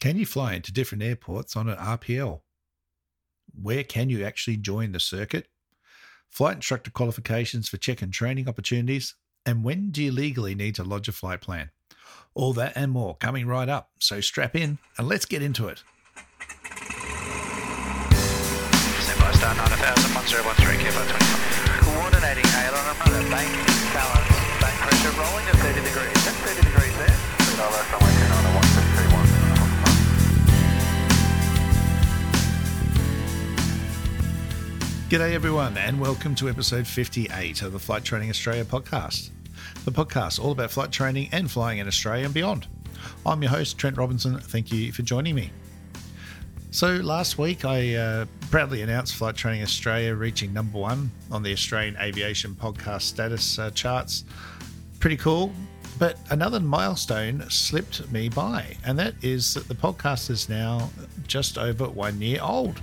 Can you fly into different airports on an RPL? Where can you actually join the circuit? Flight instructor qualifications for check and training opportunities. And when do you legally need to lodge a flight plan? All that and more coming right up. So strap in and let's get into it. Star 9000, 1013, Kilo 25. Coordinating on a bank, balance, bank pressure rolling at 30 degrees. That's 30 degrees there. 3 left, runway 29, G'day, everyone, and welcome to episode 58 of the Flight Training Australia podcast. The podcast all about flight training and flying in Australia and beyond. I'm your host, Trent Robinson. Thank you for joining me. So, last week I uh, proudly announced Flight Training Australia reaching number one on the Australian Aviation Podcast Status uh, charts. Pretty cool. But another milestone slipped me by, and that is that the podcast is now just over one year old.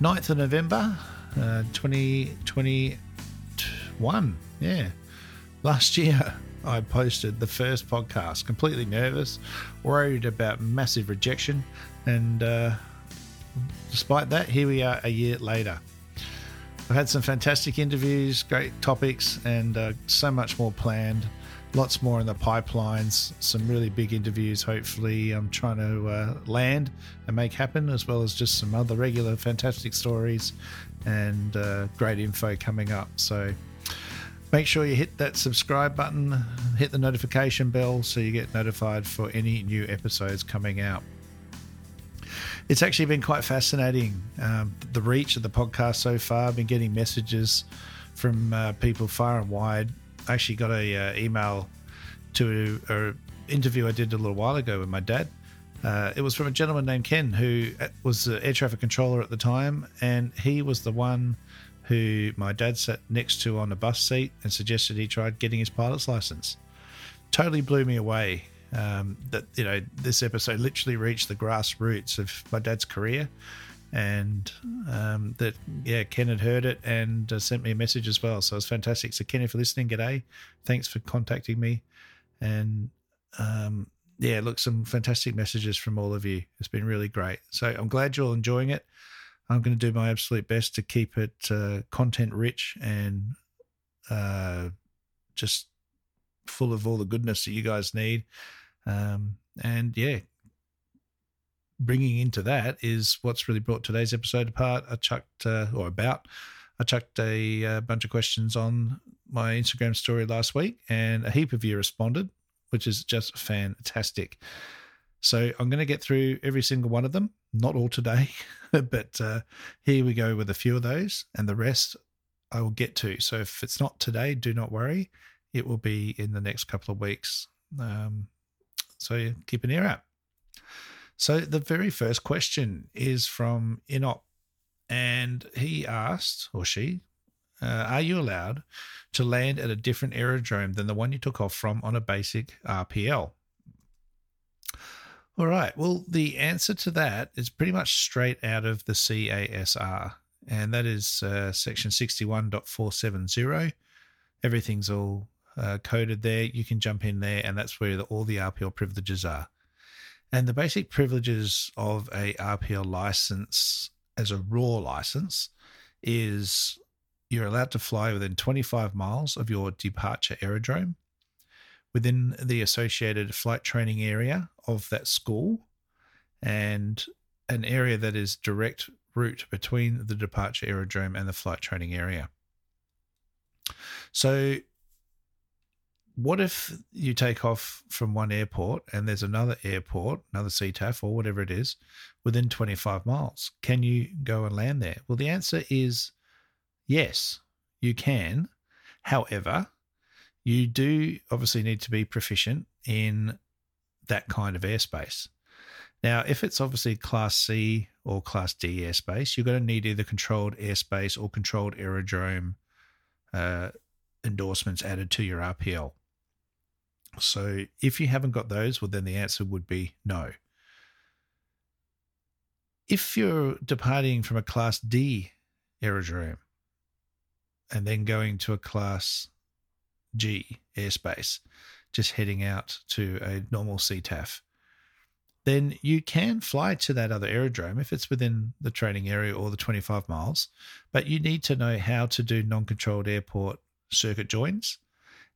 9th of November, uh, 2021. Yeah. Last year, I posted the first podcast, completely nervous, worried about massive rejection, and uh, despite that, here we are a year later. I've had some fantastic interviews, great topics, and uh, so much more planned. Lots more in the pipelines, some really big interviews, hopefully, I'm trying to uh, land and make happen, as well as just some other regular fantastic stories and uh, great info coming up. So make sure you hit that subscribe button, hit the notification bell so you get notified for any new episodes coming out. It's actually been quite fascinating um, the reach of the podcast so far. I've been getting messages from uh, people far and wide. I actually got a uh, email to an interview I did a little while ago with my dad. Uh, it was from a gentleman named Ken who uh, was the air traffic controller at the time, and he was the one who my dad sat next to on a bus seat and suggested he tried getting his pilot's license. Totally blew me away um, that you know this episode literally reached the grassroots of my dad's career, and um, that yeah Ken had heard it and uh, sent me a message as well. So it's fantastic. So Ken, if you're listening, g'day. Thanks for contacting me, and um, yeah, look, some fantastic messages from all of you. It's been really great. So I'm glad you're enjoying it. I'm going to do my absolute best to keep it uh, content rich and uh, just full of all the goodness that you guys need. Um, and yeah, bringing into that is what's really brought today's episode apart. I chucked, uh, or about, I chucked a, a bunch of questions on my Instagram story last week, and a heap of you responded which is just fantastic. So I'm going to get through every single one of them, not all today, but uh, here we go with a few of those, and the rest I will get to. So if it's not today, do not worry. It will be in the next couple of weeks. Um, so keep an ear out. So the very first question is from Inop, and he asked, or she, uh, are you allowed to land at a different aerodrome than the one you took off from on a basic RPL? All right. Well, the answer to that is pretty much straight out of the CASR, and that is uh, section 61.470. Everything's all uh, coded there. You can jump in there, and that's where the, all the RPL privileges are. And the basic privileges of a RPL license as a raw license is you're allowed to fly within 25 miles of your departure aerodrome, within the associated flight training area of that school, and an area that is direct route between the departure aerodrome and the flight training area. So, what if you take off from one airport and there's another airport, another CTAF or whatever it is, within 25 miles? Can you go and land there? Well, the answer is Yes, you can. However, you do obviously need to be proficient in that kind of airspace. Now, if it's obviously Class C or Class D airspace, you're going to need either controlled airspace or controlled aerodrome uh, endorsements added to your RPL. So, if you haven't got those, well, then the answer would be no. If you're departing from a Class D aerodrome, and then going to a class G airspace, just heading out to a normal CTAF. then you can fly to that other aerodrome if it's within the training area or the 25 miles. But you need to know how to do non controlled airport circuit joins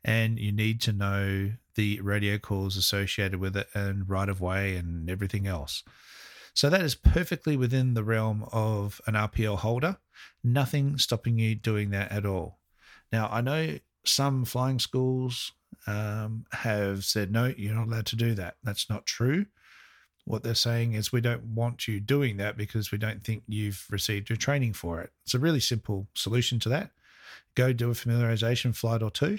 and you need to know the radio calls associated with it and right of way and everything else. So that is perfectly within the realm of an RPL holder. Nothing stopping you doing that at all. Now, I know some flying schools um, have said, no, you're not allowed to do that. That's not true. What they're saying is, we don't want you doing that because we don't think you've received your training for it. It's a really simple solution to that. Go do a familiarization flight or two,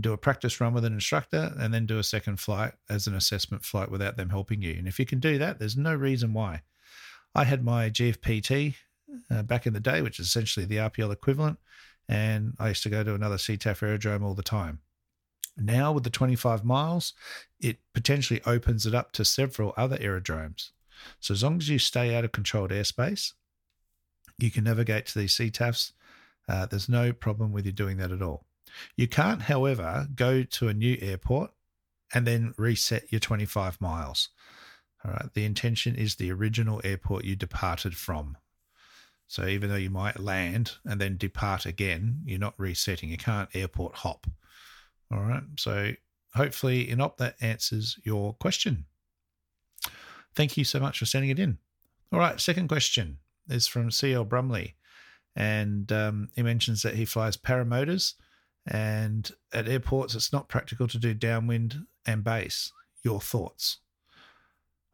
do a practice run with an instructor, and then do a second flight as an assessment flight without them helping you. And if you can do that, there's no reason why. I had my GFPT uh, back in the day, which is essentially the RPL equivalent, and I used to go to another CTAF aerodrome all the time. Now, with the 25 miles, it potentially opens it up to several other aerodromes. So, as long as you stay out of controlled airspace, you can navigate to these CTAFs. Uh, there's no problem with you doing that at all. You can't, however, go to a new airport and then reset your 25 miles. All right. The intention is the original airport you departed from. So even though you might land and then depart again, you're not resetting. You can't airport hop. All right. So hopefully, in op that answers your question. Thank you so much for sending it in. All right. Second question is from CL Brumley. And um, he mentions that he flies paramotors and at airports it's not practical to do downwind and base. Your thoughts?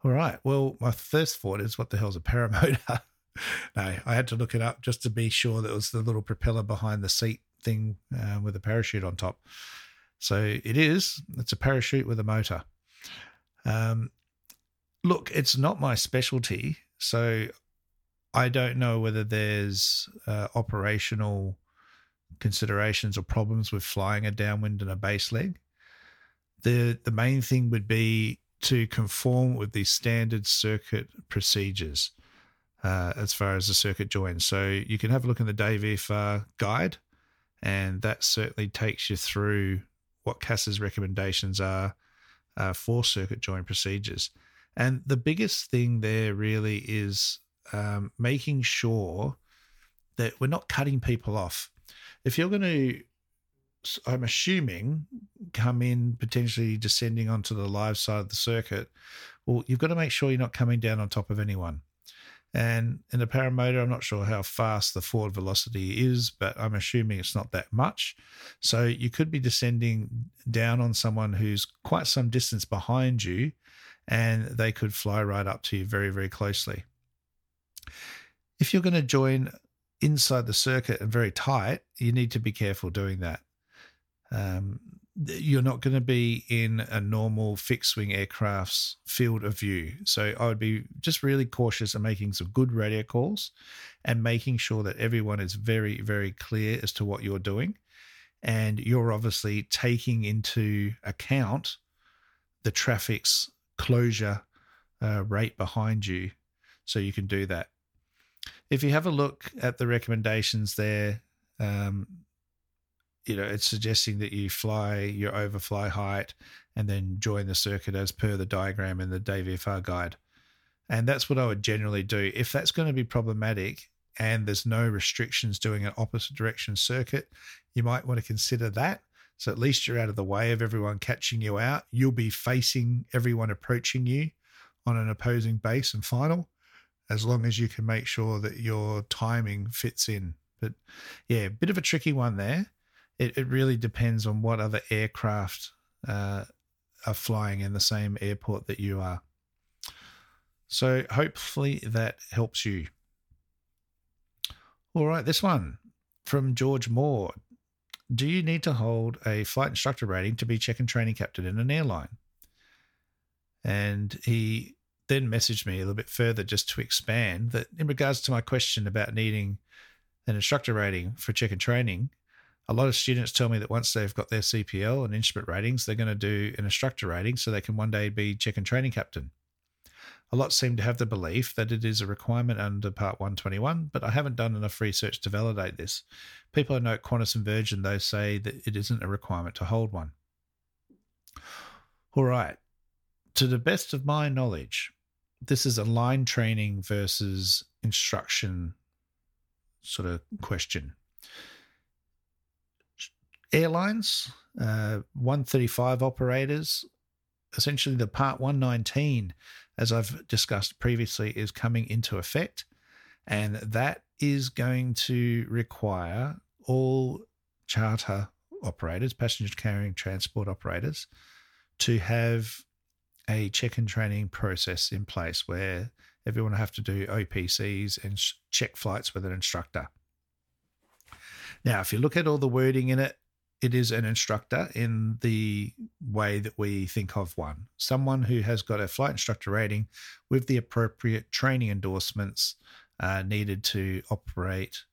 All right. Well, my first thought is what the hell's a paramotor? no, I had to look it up just to be sure that it was the little propeller behind the seat thing uh, with a parachute on top. So it is. It's a parachute with a motor. Um, look, it's not my specialty, so I don't know whether there's uh, operational considerations or problems with flying a downwind and a base leg. The the main thing would be to conform with the standard circuit procedures uh, as far as the circuit joins. So you can have a look in the Day VFR guide, and that certainly takes you through what CASA's recommendations are uh, for circuit join procedures. And the biggest thing there really is um, making sure that we're not cutting people off. If you're going to, I'm assuming, come in potentially descending onto the live side of the circuit, well, you've got to make sure you're not coming down on top of anyone. And in a paramotor, I'm not sure how fast the forward velocity is, but I'm assuming it's not that much. So you could be descending down on someone who's quite some distance behind you, and they could fly right up to you very, very closely. If you're going to join inside the circuit and very tight, you need to be careful doing that. Um, you're not going to be in a normal fixed wing aircraft's field of view. So I would be just really cautious of making some good radio calls and making sure that everyone is very, very clear as to what you're doing. And you're obviously taking into account the traffic's closure uh, rate behind you so you can do that. If you have a look at the recommendations there, um, you know, it's suggesting that you fly your overfly height and then join the circuit as per the diagram in the Day VFR guide. And that's what I would generally do. If that's going to be problematic and there's no restrictions doing an opposite direction circuit, you might want to consider that. So at least you're out of the way of everyone catching you out. You'll be facing everyone approaching you on an opposing base and final, as long as you can make sure that your timing fits in. But yeah, a bit of a tricky one there it, it really depends on what other aircraft uh, are flying in the same airport that you are. So hopefully that helps you. All right, this one from George Moore. Do you need to hold a flight instructor rating to be check and training captain in an airline? And he then messaged me a little bit further just to expand that in regards to my question about needing an instructor rating for check and training, a lot of students tell me that once they've got their CPL and instrument ratings, they're going to do an instructor rating so they can one day be check and training captain. A lot seem to have the belief that it is a requirement under Part 121, but I haven't done enough research to validate this. People I know at Qantas and Virgin, though, say that it isn't a requirement to hold one. All right. To the best of my knowledge, this is a line training versus instruction sort of question. Airlines, uh, 135 operators, essentially the Part 119, as I've discussed previously, is coming into effect. And that is going to require all charter operators, passenger carrying transport operators, to have a check and training process in place where everyone have to do OPCs and check flights with an instructor. Now, if you look at all the wording in it, it is an instructor in the way that we think of one someone who has got a flight instructor rating with the appropriate training endorsements uh, needed to operate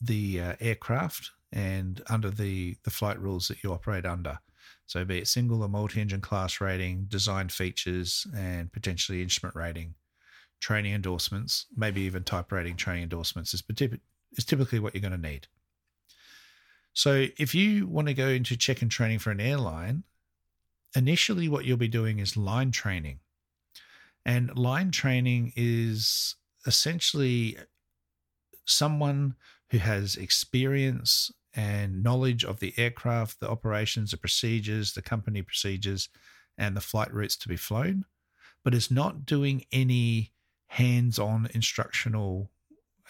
the uh, aircraft and under the, the flight rules that you operate under. So, be it single or multi engine class rating, design features, and potentially instrument rating, training endorsements, maybe even type rating training endorsements is, is typically what you're going to need. So, if you want to go into check and training for an airline, initially what you'll be doing is line training. And line training is essentially someone who has experience and knowledge of the aircraft, the operations, the procedures, the company procedures, and the flight routes to be flown, but is not doing any hands on instructional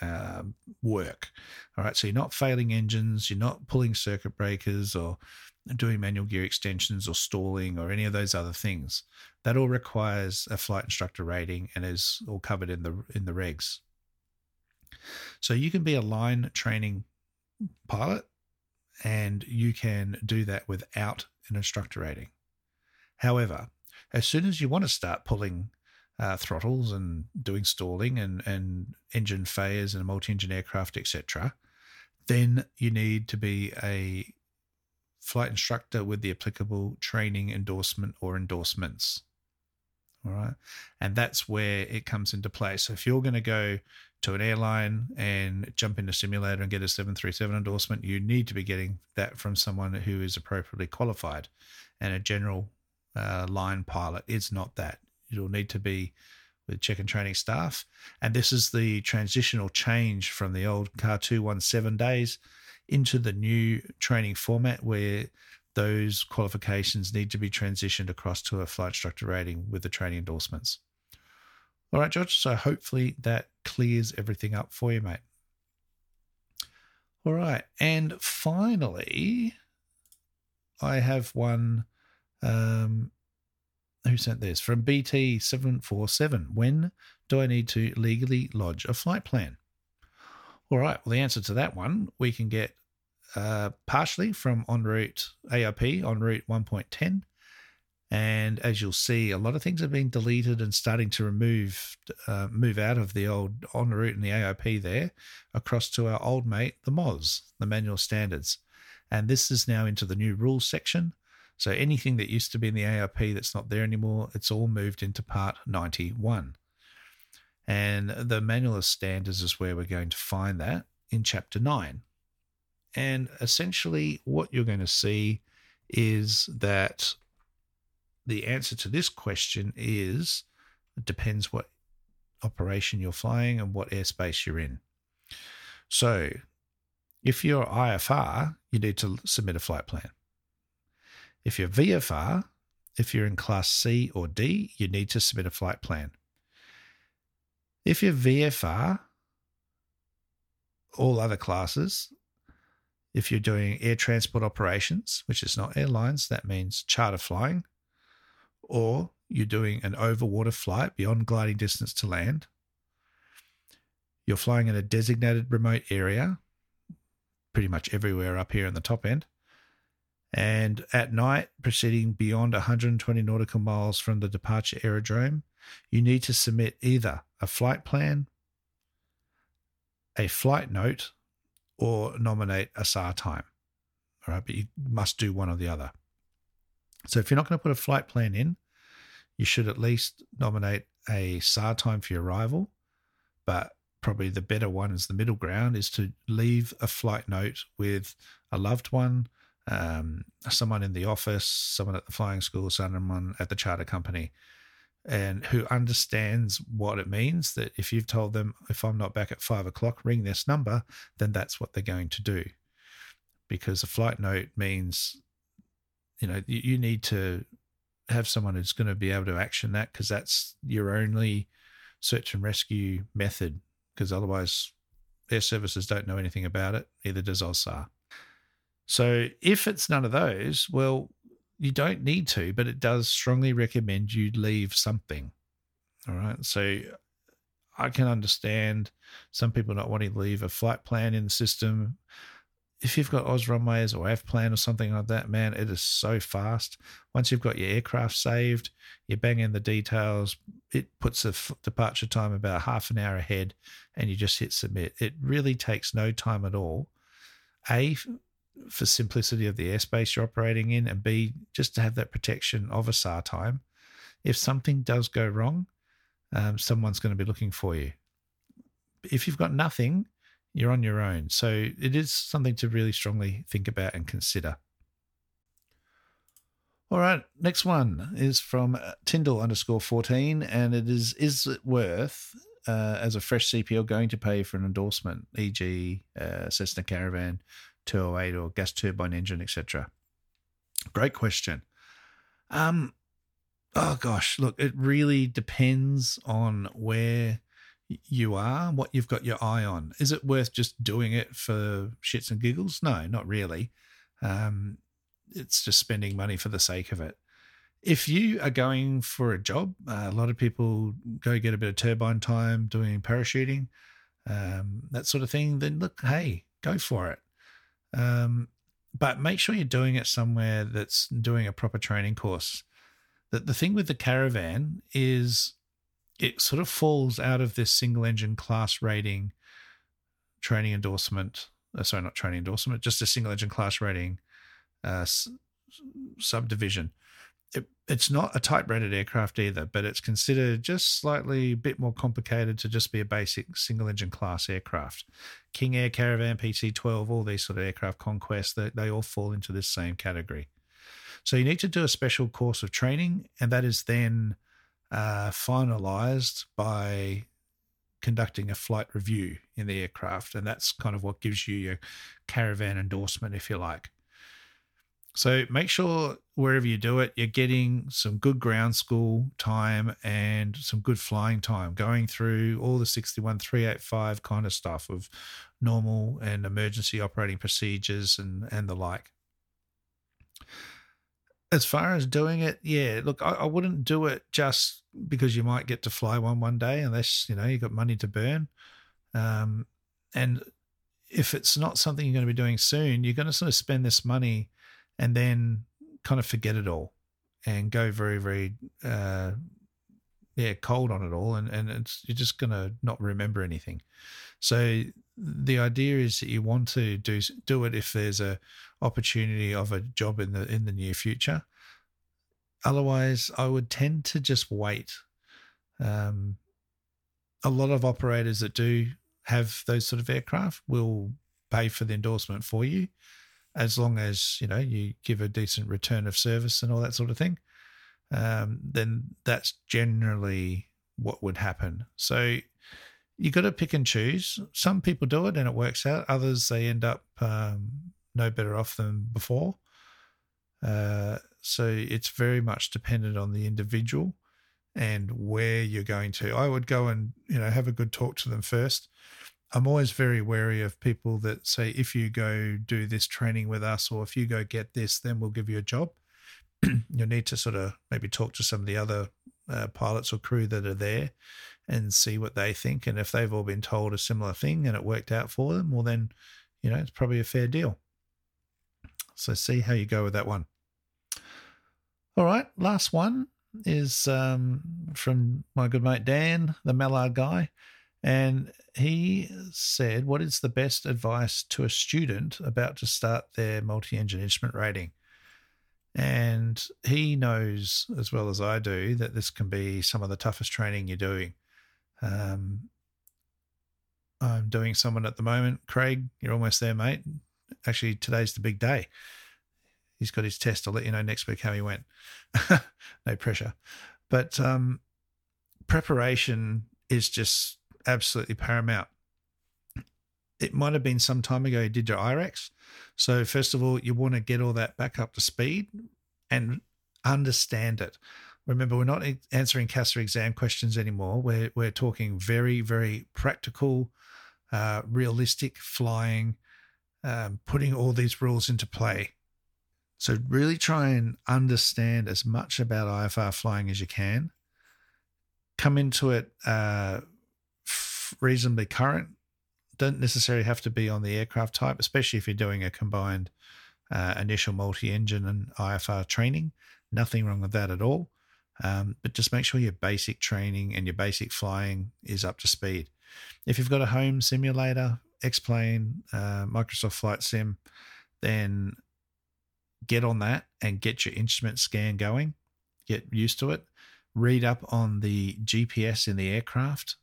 uh, work. All right, so you're not failing engines, you're not pulling circuit breakers or doing manual gear extensions or stalling or any of those other things. That all requires a flight instructor rating and is all covered in the in the regs. So you can be a line training pilot and you can do that without an instructor rating. However, as soon as you want to start pulling uh, throttles and doing stalling and, and engine failures and multi-engine aircraft, etc., then you need to be a flight instructor with the applicable training endorsement or endorsements. All right. And that's where it comes into play. So if you're going to go to an airline and jump in into simulator and get a 737 endorsement, you need to be getting that from someone who is appropriately qualified. And a general uh, line pilot is not that. You'll need to be with check and training staff. And this is the transitional change from the old CAR 217 days into the new training format where those qualifications need to be transitioned across to a flight instructor rating with the training endorsements. All right, George. So hopefully that clears everything up for you, mate. All right. And finally, I have one. Um, who sent this? From BT747. When do I need to legally lodge a flight plan? All right. Well, the answer to that one we can get uh, partially from en route AIP en route 1.10 and as you'll see, a lot of things have been deleted and starting to remove, uh, move out of the old en route and the AIP there across to our old mate, the MOS, the manual standards. And this is now into the new rules section. So anything that used to be in the AIP that's not there anymore, it's all moved into part 91. And the manual of standards is where we're going to find that in chapter 9. And essentially, what you're going to see is that the answer to this question is it depends what operation you're flying and what airspace you're in. So, if you're IFR, you need to submit a flight plan. If you're VFR, if you're in class C or D, you need to submit a flight plan. If you're VFR, all other classes, if you're doing air transport operations, which is not airlines, that means charter flying, or you're doing an overwater flight beyond gliding distance to land. You're flying in a designated remote area, pretty much everywhere up here in the top end. And at night, proceeding beyond 120 nautical miles from the departure aerodrome, you need to submit either a flight plan, a flight note, or nominate a SAR time. All right, but you must do one or the other. So if you're not going to put a flight plan in, you should at least nominate a SAR time for your arrival. But probably the better one is the middle ground is to leave a flight note with a loved one, um, someone in the office, someone at the flying school, someone at the charter company, and who understands what it means that if you've told them, if I'm not back at five o'clock, ring this number, then that's what they're going to do. Because a flight note means, you know, you, need to have someone who's going to be able to action that because that's your only search and rescue method. Because otherwise, air services don't know anything about it, neither does AusSAR. So if it's none of those, well, you don't need to, but it does strongly recommend you leave something. All right. So I can understand some people not wanting to leave a flight plan in the system. If you've got OzRunways or Avplan or something like that, man, it is so fast. Once you've got your aircraft saved, you bang in the details, it puts the departure time about half an hour ahead, and you just hit submit. It really takes no time at all. A, for simplicity of the airspace you're operating in, and B, just to have that protection of a SAR time. If something does go wrong, um, someone's going to be looking for you. If you've got nothing, you're on your own. So it is something to really strongly think about and consider. All right, next one is from Tyndall underscore 14, and it is Is it worth, uh, as a fresh CPL, going to pay for an endorsement, e.g., uh, Cessna Caravan 208 or gas turbine engine, etc.? Great question. Um, oh gosh, look, it really depends on where you are, what you've got your eye on. Is it worth just doing it for shits and giggles? No, not really. Um, it's just spending money for the sake of it. If you are going for a job, uh, a lot of people go get a bit of turbine time doing parachuting, um, that sort of thing. Then look, hey, go for it. Um, but make sure you're doing it somewhere that's doing a proper training course. That the thing with the caravan is it sort of falls out of this single engine class rating training endorsement. Uh, sorry, not training endorsement, just a single engine class rating uh, s- subdivision. It, it's not a type rated aircraft either, but it's considered just slightly a bit more complicated to just be a basic single engine class aircraft. King Air Caravan, PC 12, all these sort of aircraft conquests, they, they all fall into this same category. So you need to do a special course of training, and that is then uh, finalized by conducting a flight review in the aircraft. And that's kind of what gives you your caravan endorsement, if you like. So make sure wherever you do it, you're getting some good ground school time and some good flying time, going through all the 61385 kind of stuff of normal and emergency operating procedures and, and the like. As far as doing it, yeah, look, I, I wouldn't do it just because you might get to fly one one day, unless you know you've got money to burn. Um, and if it's not something you're going to be doing soon, you're going to sort of spend this money and then kind of forget it all and go very, very, uh, yeah, cold on it all, and and it's you're just gonna not remember anything. So the idea is that you want to do do it if there's a opportunity of a job in the in the near future. Otherwise, I would tend to just wait. Um, a lot of operators that do have those sort of aircraft will pay for the endorsement for you, as long as you know you give a decent return of service and all that sort of thing. Um, then that's generally what would happen. So you got to pick and choose. Some people do it and it works out. Others they end up um, no better off than before. Uh, so it's very much dependent on the individual and where you're going to. I would go and you know have a good talk to them first. I'm always very wary of people that say if you go do this training with us or if you go get this, then we'll give you a job. You'll need to sort of maybe talk to some of the other uh, pilots or crew that are there and see what they think. And if they've all been told a similar thing and it worked out for them, well, then, you know, it's probably a fair deal. So see how you go with that one. All right, last one is um, from my good mate Dan, the Mallard guy. And he said, What is the best advice to a student about to start their multi engine instrument rating? And he knows as well as I do that this can be some of the toughest training you're doing. Um, I'm doing someone at the moment. Craig, you're almost there, mate. Actually, today's the big day. He's got his test. I'll let you know next week how he went. no pressure. But um, preparation is just absolutely paramount. It might have been some time ago you did your IREX. So, first of all, you want to get all that back up to speed and understand it. Remember, we're not answering CASA exam questions anymore. We're, we're talking very, very practical, uh, realistic flying, um, putting all these rules into play. So, really try and understand as much about IFR flying as you can. Come into it uh, reasonably current. Don't necessarily have to be on the aircraft type, especially if you're doing a combined uh, initial multi engine and IFR training. Nothing wrong with that at all. Um, but just make sure your basic training and your basic flying is up to speed. If you've got a home simulator, X Plane, uh, Microsoft Flight Sim, then get on that and get your instrument scan going. Get used to it. Read up on the GPS in the aircraft.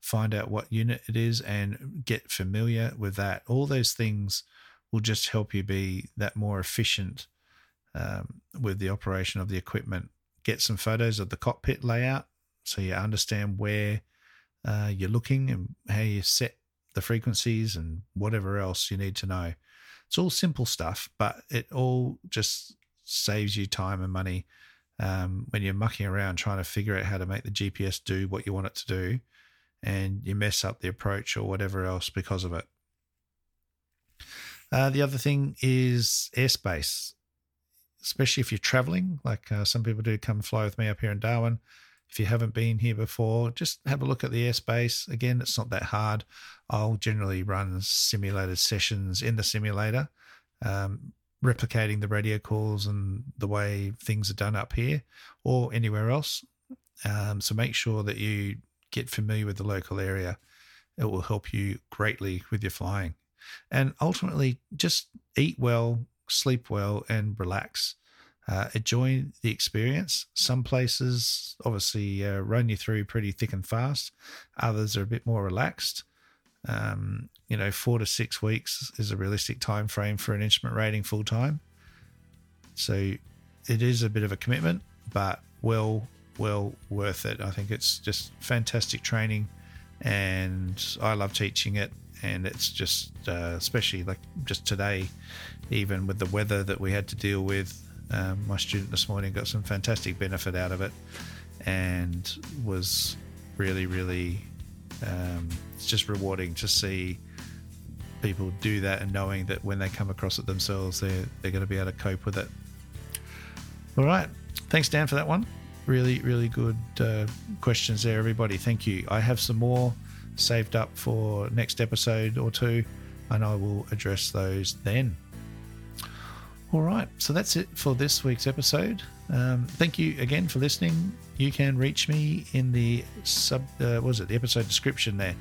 Find out what unit it is and get familiar with that. All those things will just help you be that more efficient um, with the operation of the equipment. Get some photos of the cockpit layout so you understand where uh, you're looking and how you set the frequencies and whatever else you need to know. It's all simple stuff, but it all just saves you time and money um, when you're mucking around trying to figure out how to make the GPS do what you want it to do, and you mess up the approach or whatever else because of it. Uh, the other thing is airspace, especially if you're traveling, like uh, some people do come fly with me up here in Darwin. If you haven't been here before, just have a look at the airspace. Again, it's not that hard. I'll generally run simulated sessions in the simulator, um, replicating the radio calls and the way things are done up here or anywhere else. Um, so make sure that you get familiar with the local area. It will help you greatly with your flying. And ultimately, just eat well, sleep well, and relax uh, enjoy the experience. Some places obviously uh, run you through pretty thick and fast, others are a bit more relaxed. Um, you know, four to six weeks is a realistic time frame for an instrument rating full time. So it is a bit of a commitment, but well, well worth it. I think it's just fantastic training, and I love teaching it. And it's just, uh, especially like just today, even with the weather that we had to deal with, um, my student this morning got some fantastic benefit out of it and was really, really, um, it's just rewarding to see people do that and knowing that when they come across it themselves, they're, they're going to be able to cope with it. All right. Thanks, Dan, for that one. Really, really good uh, questions there, everybody. Thank you. I have some more saved up for next episode or two, and I will address those then. All right, so that's it for this week's episode. Um, thank you again for listening. You can reach me in the sub, uh, was it the episode description there?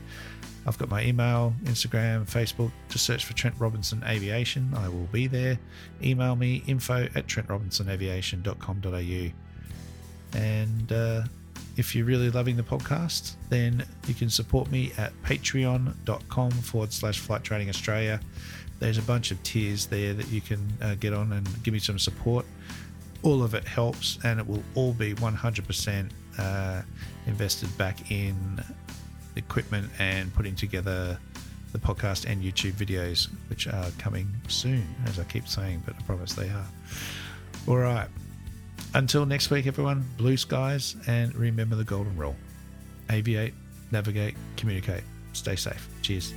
I've got my email, Instagram, Facebook. Just search for Trent Robinson Aviation. I will be there. Email me info at trentrobinsonaviation.com.au. And uh, if you're really loving the podcast, then you can support me at patreon.com forward slash flight training Australia there's a bunch of tiers there that you can uh, get on and give me some support. All of it helps, and it will all be 100% uh, invested back in equipment and putting together the podcast and YouTube videos, which are coming soon, as I keep saying, but I promise they are. All right. Until next week, everyone, blue skies, and remember the golden rule aviate, navigate, communicate. Stay safe. Cheers.